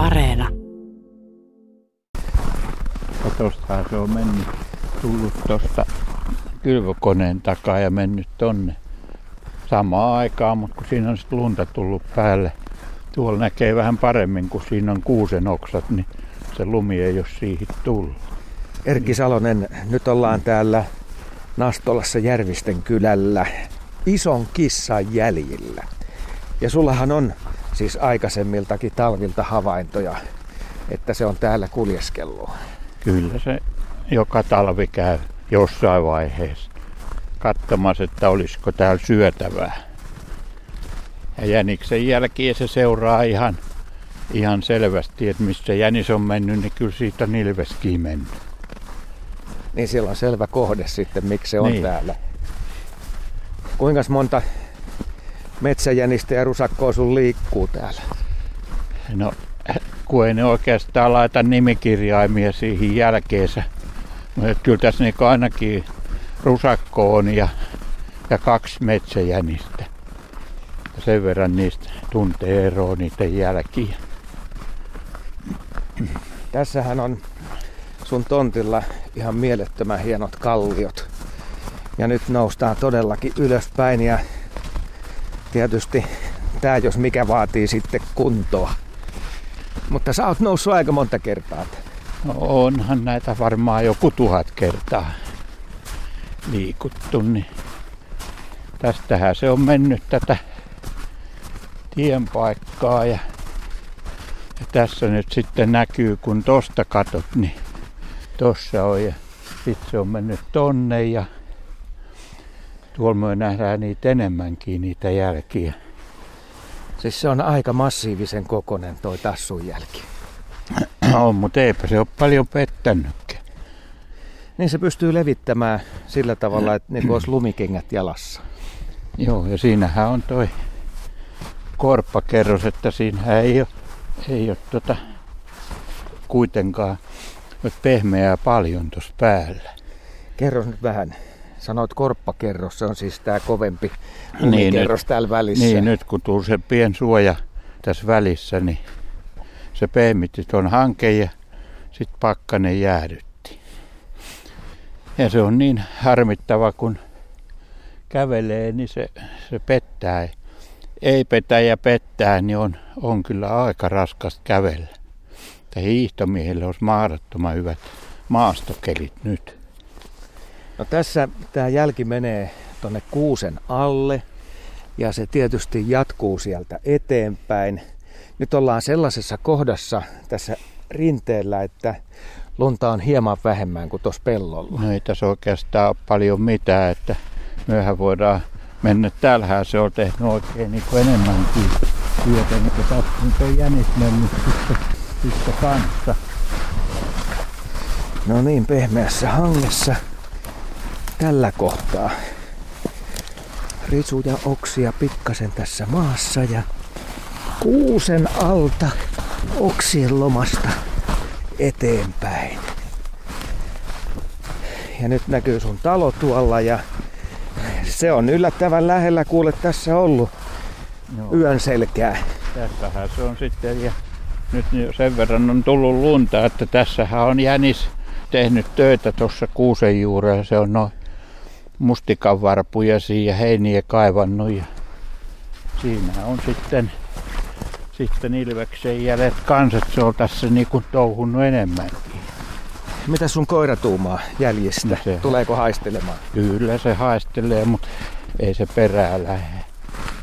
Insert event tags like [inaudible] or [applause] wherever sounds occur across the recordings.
Areena. Tostahan se on mennyt, tullut tuosta kylvökoneen takaa ja mennyt tonne samaan aikaan, mutta kun siinä on sitten lunta tullut päälle. Tuolla näkee vähän paremmin, kun siinä on kuusen oksat, niin se lumi ei ole siihen tullut. Erkki Salonen, nyt ollaan täällä Nastolassa Järvisten kylällä ison kissan jäljillä. Ja sullahan on siis aikaisemmiltakin talvilta havaintoja, että se on täällä kuljeskellut. Kyllä se joka talvi käy jossain vaiheessa katsomassa, että olisiko täällä syötävää. Ja jäniksen jälkeen se seuraa ihan, ihan selvästi, että missä jänis on mennyt, niin kyllä siitä on ilveskin mennyt. Niin siellä on selvä kohde sitten, miksi se on niin. täällä. Kuinka monta metsäjänistä ja rusakkoa sun liikkuu täällä? No, kun ei ne oikeastaan laita nimikirjaimia siihen jälkeensä. Mutta kyllä tässä niin ainakin rusakko on ja, ja kaksi metsäjänistä. Ja sen verran niistä tuntee eroa niiden jälkiä. Tässähän on sun tontilla ihan mielettömän hienot kalliot. Ja nyt noustaan todellakin ylöspäin ja tietysti tämä jos mikä vaatii sitten kuntoa. Mutta sä oot noussut aika monta kertaa. No onhan näitä varmaan joku tuhat kertaa liikuttu, niin tästähän se on mennyt tätä tienpaikkaa ja, ja tässä nyt sitten näkyy, kun tosta katot, niin tossa on ja sitten se on mennyt tonne ja tuolla me nähdään niitä enemmänkin niitä jälkiä. Siis se on aika massiivisen kokonen toi tassun jälki. [clears throat] on, mutta eipä se ole paljon pettänytkään. Niin se pystyy levittämään sillä tavalla, että niin olisi [clears throat] lumikengät jalassa. Joo, ja siinähän on toi korppakerros, että siinä ei ole, ei ole tota, kuitenkaan pehmeää paljon tuossa päällä. Kerro nyt vähän. Sanoit korppakerros, se on siis tämä kovempi niin, kerros täällä välissä. Niin, nyt kun tuli se pien suoja tässä välissä, niin se pehmitti tuon hankkeen ja sitten pakkanen jäädytti. Ja se on niin harmittava, kun kävelee, niin se, se pettää. Ei petä ja pettää, niin on, on kyllä aika raskasta kävellä. Että hiihtomiehille olisi mahdottoman hyvät maastokelit nyt. No tässä tämä jälki menee tuonne kuusen alle ja se tietysti jatkuu sieltä eteenpäin. Nyt ollaan sellaisessa kohdassa tässä rinteellä, että lunta on hieman vähemmän kuin tuossa pellolla. No ei tässä oikeastaan ole paljon mitään, että myöhän voidaan mennä. Täällähän se on tehnyt oikein niin kuin enemmänkin työtä, niin kuin tässä on jänis mennyt sitten, sitten kanssa. No niin, pehmeässä hangessa tällä kohtaa. Risuja oksia pikkasen tässä maassa ja kuusen alta oksien lomasta eteenpäin. Ja nyt näkyy sun talo tuolla ja se on yllättävän lähellä kuule tässä ollut Joo. yön selkää. Tässähän se on sitten ja nyt sen verran on tullut lunta, että tässähän on jänis tehnyt töitä tuossa kuusen juurella. Se on noin mustikanvarpuja ja heiniä kaivannut ja siinä on sitten, sitten Ilveksen jäljet kanssa, se on tässä niinku touhunut enemmänkin. Mitä sun koira tuumaa jäljistä? No se, Tuleeko haistelemaan? Kyllä se haistelee, mutta ei se perää lähde.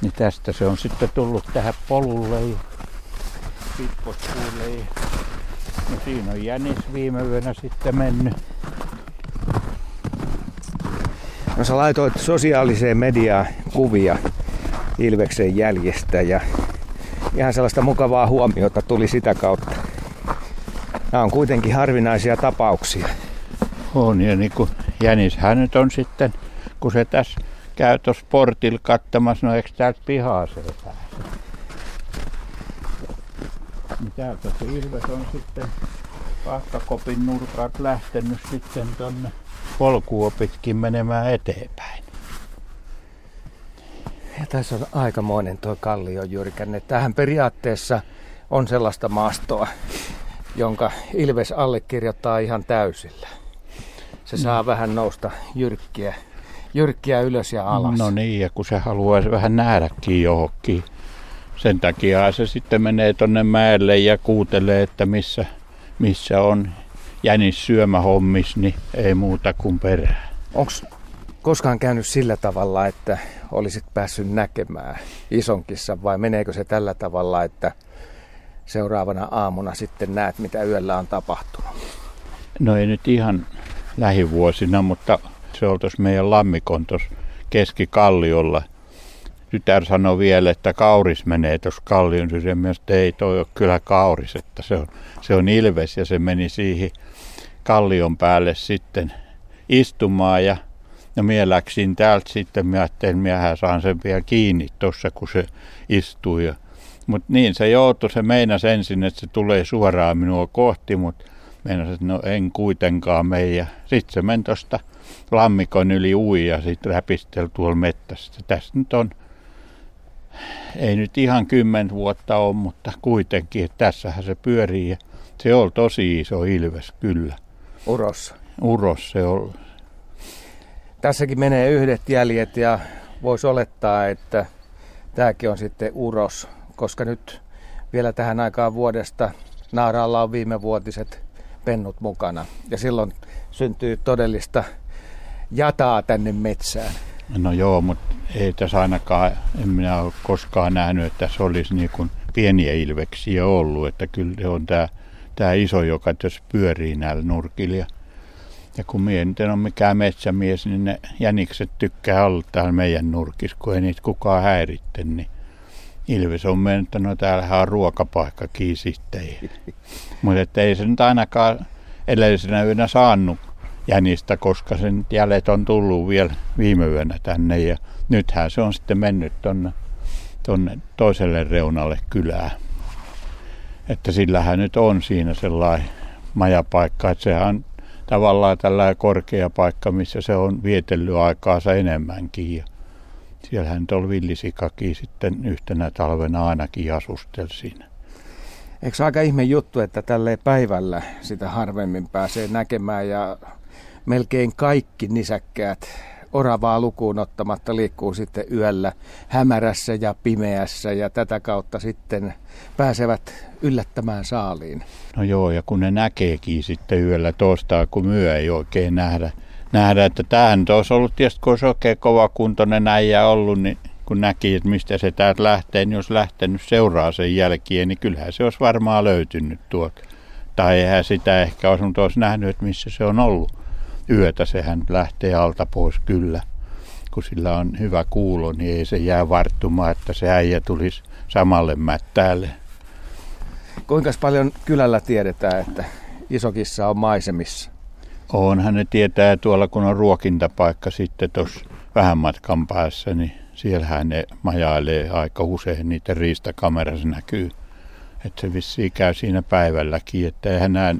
Niin tästä se on sitten tullut tähän polulle ja pitkospuulle. Ja... No siinä on jänis viime yönä sitten mennyt No sä laitoit sosiaaliseen mediaan kuvia Ilveksen jäljestä ja ihan sellaista mukavaa huomiota tuli sitä kautta. Nämä on kuitenkin harvinaisia tapauksia. On ja niin kuin Jänishän nyt on sitten, kun se tässä käy tuossa portilla kattamassa, no eikö täältä pihaaseen pääse? Niin täältä se Ilves on sitten Pahkakopin nurkat lähtenyt sitten tonne polkua pitkin menemään eteenpäin. Ja tässä on aikamoinen tuo kalliojyrkänne. Tähän periaatteessa on sellaista maastoa, jonka Ilves allekirjoittaa ihan täysillä. Se saa mm. vähän nousta jyrkkiä, jyrkkiä ylös ja alas. No niin, ja kun se haluaisi vähän nähdäkin johonkin. Sen takia se sitten menee tonne mäelle ja kuutelee, että missä, missä on jänis syömähommis, niin ei muuta kuin perään. Onko koskaan käynyt sillä tavalla, että olisit päässyt näkemään isonkissa vai meneekö se tällä tavalla, että seuraavana aamuna sitten näet, mitä yöllä on tapahtunut? No ei nyt ihan lähivuosina, mutta se on tuossa meidän lammikon tuossa keskikalliolla. Tytär sanoi vielä, että kauris menee tuossa kallion syrjään. että ei toi ole kyllä kauris, että se on, se on ilves ja se meni siihen kallion päälle sitten istumaan ja No minä läksin täältä sitten, minä ajattelin, että saan sen vielä kiinni tuossa, kun se istui. Mutta niin se joutui, se meinasi ensin, että se tulee suoraan minua kohti, mutta meinasi, että no en kuitenkaan meijä. Sitten se meni tuosta lammikon yli ui ja sitten räpisteli tuolla mettässä. Tässä nyt on, ei nyt ihan kymmentä vuotta ole, mutta kuitenkin, että tässähän se pyörii. Ja se on tosi iso ilves kyllä. Uros. Uros se on. Tässäkin menee yhdet jäljet ja voisi olettaa, että tämäkin on sitten uros, koska nyt vielä tähän aikaan vuodesta naaraalla on viimevuotiset pennut mukana. Ja silloin syntyy todellista jataa tänne metsään. No joo, mutta ei tässä ainakaan, en minä ole koskaan nähnyt, että se olisi niin kuin pieniä ilveksiä ollut. Että kyllä on tämä, tämä iso, joka tässä pyörii näillä nurkilla. Ja kun minä nyt en ole mikään metsämies, niin ne jänikset tykkää olla täällä meidän nurkissa, kun ei niitä kukaan häiritte. Niin Ilves on mennyt, että no täällähän on ruokapaikka sitten. Mutta ei se nyt ainakaan edellisenä yönä saanut jänistä, koska sen jäljet on tullut vielä viime yönä tänne. Ja nythän se on sitten mennyt tonne, tonne toiselle reunalle kylää. Että sillähän nyt on siinä sellainen majapaikka, että sehän on tavallaan tällä korkea paikka, missä se on vietellyt aikaansa enemmänkin. Ja siellähän nyt oli villisikakin sitten yhtenä talvena ainakin asusteli siinä. Eikö aika ihme juttu, että tälle päivällä sitä harvemmin pääsee näkemään ja melkein kaikki nisäkkäät oravaa lukuun ottamatta liikkuu sitten yöllä hämärässä ja pimeässä ja tätä kautta sitten pääsevät yllättämään saaliin. No joo, ja kun ne näkeekin sitten yöllä tuosta, kun myö ei oikein nähdä, nähdä että tämähän olisi ollut tietysti, kun olisi oikein kova kuntoinen äijä ollut, niin kun näki, että mistä se täältä lähtee, niin jos lähtenyt seuraa sen jälkeen, niin kyllähän se olisi varmaan löytynyt tuolta. Tai eihän sitä ehkä olisi, mutta olisi nähnyt, että missä se on ollut yötä. Sehän lähtee alta pois kyllä. Kun sillä on hyvä kuulo, niin ei se jää varttumaan, että se äijä tulisi samalle mättäälle. Kuinka paljon kylällä tiedetään, että Isokissa on maisemissa? Onhan ne tietää tuolla, kun on ruokintapaikka sitten tuossa vähän matkan päässä, niin siellähän ne majailee aika usein, niitä riistakamerassa näkyy. Että se vissiin käy siinä päivälläkin, että eihän nämä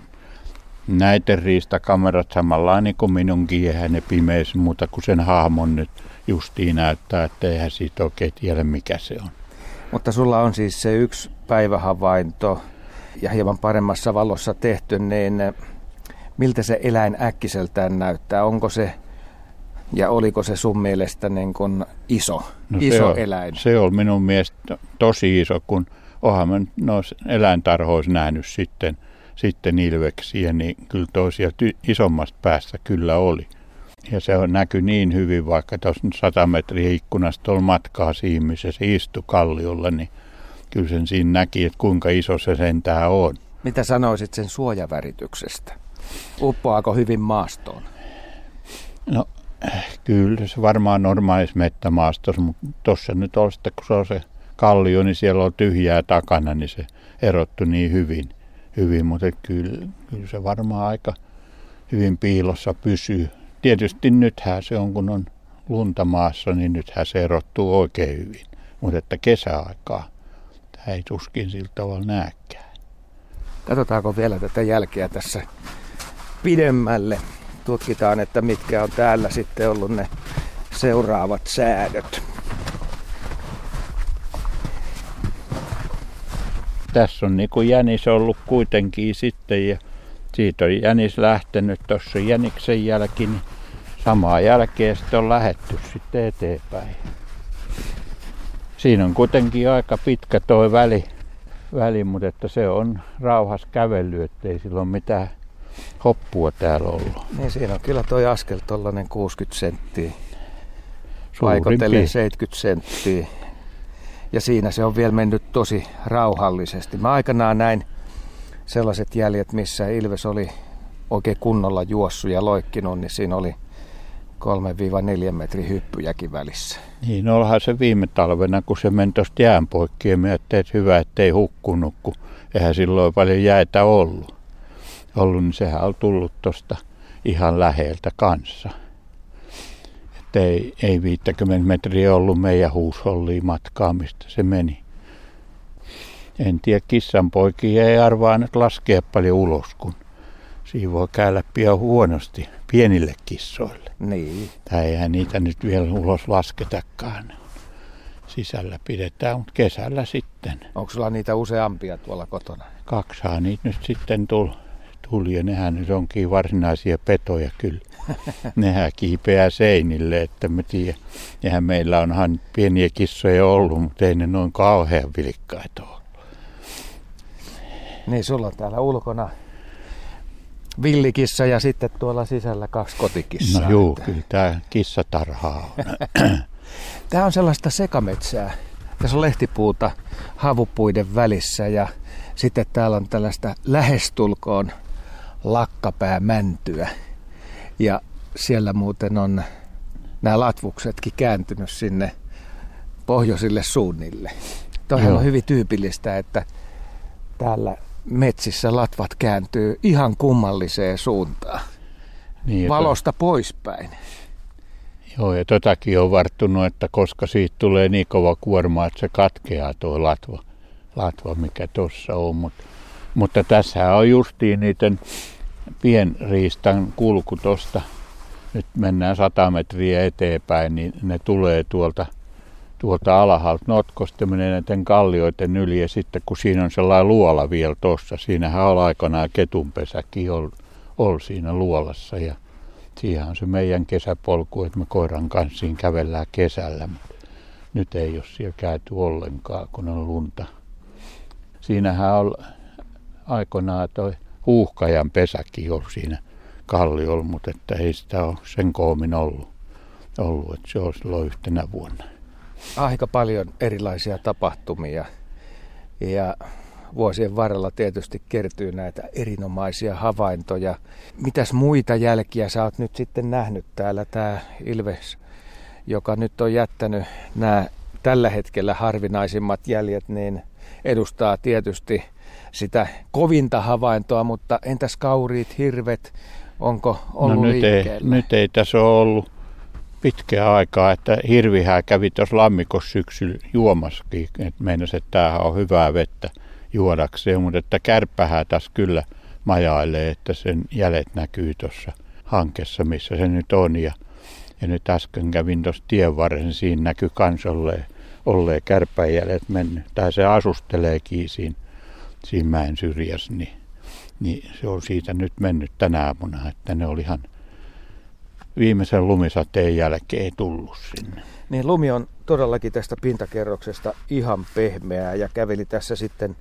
näiden riistakamerat samanlainen kuin minunkin, eihän ne pimeys muuta kuin sen hahmon nyt justiin näyttää, että eihän siitä oikein tiedä mikä se on. Mutta sulla on siis se yksi päivähavainto ja hieman paremmassa valossa tehty, niin miltä se eläin äkkiseltään näyttää? Onko se ja oliko se sun mielestä niin kuin iso, no iso se on, eläin? Se on minun mielestä tosi iso, kun onhan mä noissa eläintarhoissa nähnyt sitten, sitten ilveksiä, niin kyllä toisia ty- isommasta päästä kyllä oli. Ja se on näky niin hyvin, vaikka tuossa 100 metriä ikkunasta on matkaa siinä, missä se istui kalliolla, niin kyllä sen siinä näki, että kuinka iso se sentään on. Mitä sanoisit sen suojavärityksestä? Uppoako hyvin maastoon? No kyllä se varmaan normaalissa mettämaastossa, mutta tuossa nyt on sitten, kun se on se kallio, niin siellä on tyhjää takana, niin se erottu niin hyvin. Hyvin mutta kyllä, kyllä se varmaan aika hyvin piilossa pysyy. Tietysti nythän se on, kun on lunta maassa, niin nythän se erottuu oikein hyvin. Mutta että kesäaikaa tämä ei tuskin sillä tavalla näkään. Katsotaanko vielä tätä jälkeä tässä pidemmälle. Tutkitaan, että mitkä on täällä sitten ollut ne seuraavat säädöt. Tässä on niin kuin jänis ollut kuitenkin sitten ja siitä on jänis lähtenyt tuossa jäniksen jälki, niin samaa jälkeen sitten on lähetty sitten eteenpäin. Siinä on kuitenkin aika pitkä tuo väli, väli, mutta että se on rauhas kävely, ettei sillä ole mitään hoppua täällä ollut. Niin siinä on kyllä toi askel tuollainen 60 senttiä. Paikotellen 70 senttiä. Ja siinä se on vielä mennyt tosi rauhallisesti. Mä aikanaan näin sellaiset jäljet, missä Ilves oli oikein kunnolla juossut ja loikkinut, niin siinä oli 3-4 metrin hyppyjäkin välissä. Niin, olhan se viime talvena, kun se meni tuosta jään poikki ja miettii, että hyvä, ettei hukkunut, kun eihän silloin paljon jäätä ollut. ollut niin sehän on tullut tuosta ihan läheltä kanssa. Että ei, ei 50 metriä ollut meidän huusholliin matkaa, mistä se meni. En tiedä, kissan poikia ei arvaa nyt laskea paljon ulos, kun siinä voi käydä pian huonosti pienille kissoille. Niin. Tai eihän niitä nyt vielä ulos lasketakaan. Sisällä pidetään, mutta kesällä sitten. Onko sulla niitä useampia tuolla kotona? Kaksaa niitä nyt sitten tuli. Tuli ja nehän nyt onkin varsinaisia petoja kyllä. [laughs] nehän kiipeää seinille, että me tiedä. Eihän meillä onhan pieniä kissoja ollut, mutta ei ne noin kauhean vilkkaita ole. Niin, sulla on täällä ulkona villikissa ja sitten tuolla sisällä kaksi kotikissaa. No juu, kyllä tämä kissatarhaa on. [clears throat] tämä on sellaista sekametsää. Tässä on lehtipuuta havupuiden välissä ja sitten täällä on tällaista lähestulkoon lakkapäämäntyä. Ja siellä muuten on nämä latvuksetkin kääntynyt sinne pohjoisille suunnille. Toihan on hyvin tyypillistä, että täällä metsissä latvat kääntyy ihan kummalliseen suuntaan. Niin, Valosta to... poispäin. Joo, ja totakin on varttunut, että koska siitä tulee niin kova kuorma, että se katkeaa tuo latva, latva mikä tuossa on. Mut, mutta tässä on justiin niiden pienriistan kulku tuosta. Nyt mennään 100 metriä eteenpäin, niin ne tulee tuolta – tuolta alhaalta notkosta menee näiden kallioiden yli ja sitten kun siinä on sellainen luola vielä tuossa, siinähän on aikanaan ketunpesäkin ol, ol siinä luolassa ja siihen on se meidän kesäpolku, että me koiran kanssa siinä kävellään kesällä, mutta nyt ei ole siellä käyty ollenkaan, kun on lunta. Siinähän on aikanaan toi huuhkajan pesäkin ollut siinä kalliolla, mutta että ei sitä ole sen koomin ollut, ollut että se on silloin yhtenä vuonna aika paljon erilaisia tapahtumia ja vuosien varrella tietysti kertyy näitä erinomaisia havaintoja. Mitäs muita jälkiä sä oot nyt sitten nähnyt täällä, tämä Ilves, joka nyt on jättänyt nämä tällä hetkellä harvinaisimmat jäljet, niin edustaa tietysti sitä kovinta havaintoa, mutta entäs kauriit, hirvet, onko ollut no nyt ei, nyt ei tässä ole ollut pitkää aikaa, että hirvihää kävi tuossa lammikossa syksyllä juomaskin, että meinasi, että tämähän on hyvää vettä juodakseen, mutta että kärppähää tässä kyllä majailee, että sen jäljet näkyy tuossa hankessa, missä se nyt on. Ja, ja nyt äsken kävin tuossa tien varren, siinä näkyy kans olleen, olleen kärppäjäljet mennyt, tai se asusteleekin siinä, siinä mäen syrjässä, niin, niin se on siitä nyt mennyt tänä aamuna, että ne oli ihan viimeisen lumisateen jälkeen tullut sinne. Niin lumi on todellakin tästä pintakerroksesta ihan pehmeää ja käveli tässä sitten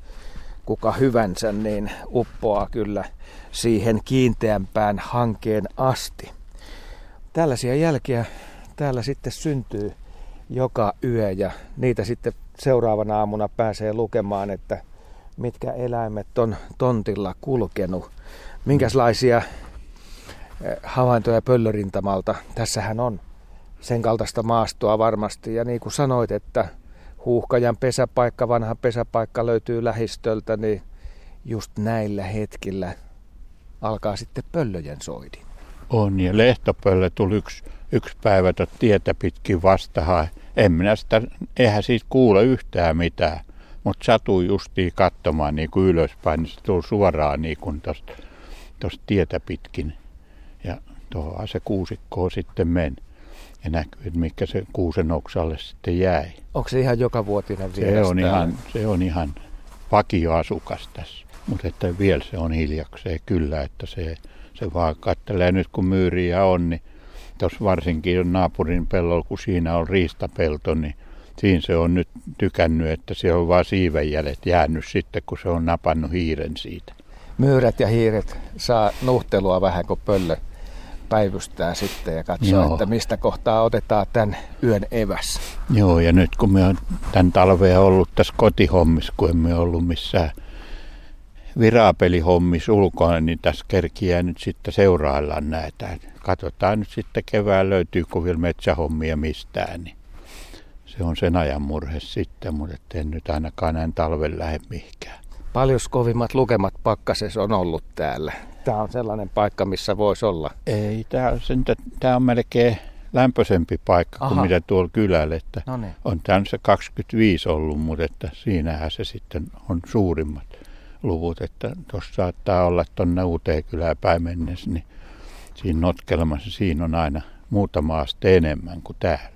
kuka hyvänsä, niin uppoaa kyllä siihen kiinteämpään hankeen asti. Tällaisia jälkiä täällä sitten syntyy joka yö ja niitä sitten seuraavana aamuna pääsee lukemaan, että mitkä eläimet on tontilla kulkenut, minkälaisia havaintoja pöllörintamalta. Tässähän on sen kaltaista maastoa varmasti. Ja niin kuin sanoit, että huuhkajan pesäpaikka, vanha pesäpaikka löytyy lähistöltä, niin just näillä hetkillä alkaa sitten pöllöjen soidin. On, ja lehtopöllö tuli yksi, yksi päivä tietä pitkin vastahan. En minä sitä, eihän siitä kuule yhtään mitään, mutta satui justiin katsomaan niin kuin ylöspäin, niin se tuli suoraan niin kuin tuosta tietä pitkin. Ja tuohon se kuusikko sitten meni. Ja näkyy, että mikä se kuusen oksalle sitten jäi. Onko se ihan joka vuotinen se on, ihan, se on ihan vakioasukas tässä. Mutta että vielä se on hiljakseen kyllä, että se, se vaan kattelee nyt kun myyriä on, niin tuossa varsinkin naapurin pellolla, kun siinä on riistapelto, niin siinä se on nyt tykännyt, että se on vaan siivenjäljet jäänyt sitten, kun se on napannut hiiren siitä. Myyrät ja hiiret saa nuhtelua vähän, kuin pöllö päivystää sitten ja katsoo, Joo. että mistä kohtaa otetaan tämän yön eväs. Joo, ja nyt kun me on tämän talvea ollut tässä kotihommissa, kun emme ollut missään virapelihommissa ulkona, niin tässä kerkiää nyt sitten seuraillaan näitä. Katsotaan nyt sitten kevään löytyykö vielä metsähommia mistään, niin se on sen ajan murhe sitten, mutta en nyt ainakaan näin talven lähde mihinkään. Paljon kovimmat lukemat pakkasessa on ollut täällä? Tämä on sellainen paikka, missä voisi olla. Ei, tämä on, tämä on melkein lämpöisempi paikka Aha. kuin mitä tuolla kylällä. Että niin. On tämä se 25 ollut, mutta että siinähän se sitten on suurimmat luvut. Että tuossa saattaa olla tuonne uuteen kylään päin mennessä, niin siinä notkelmassa siinä on aina muutama aste enemmän kuin täällä.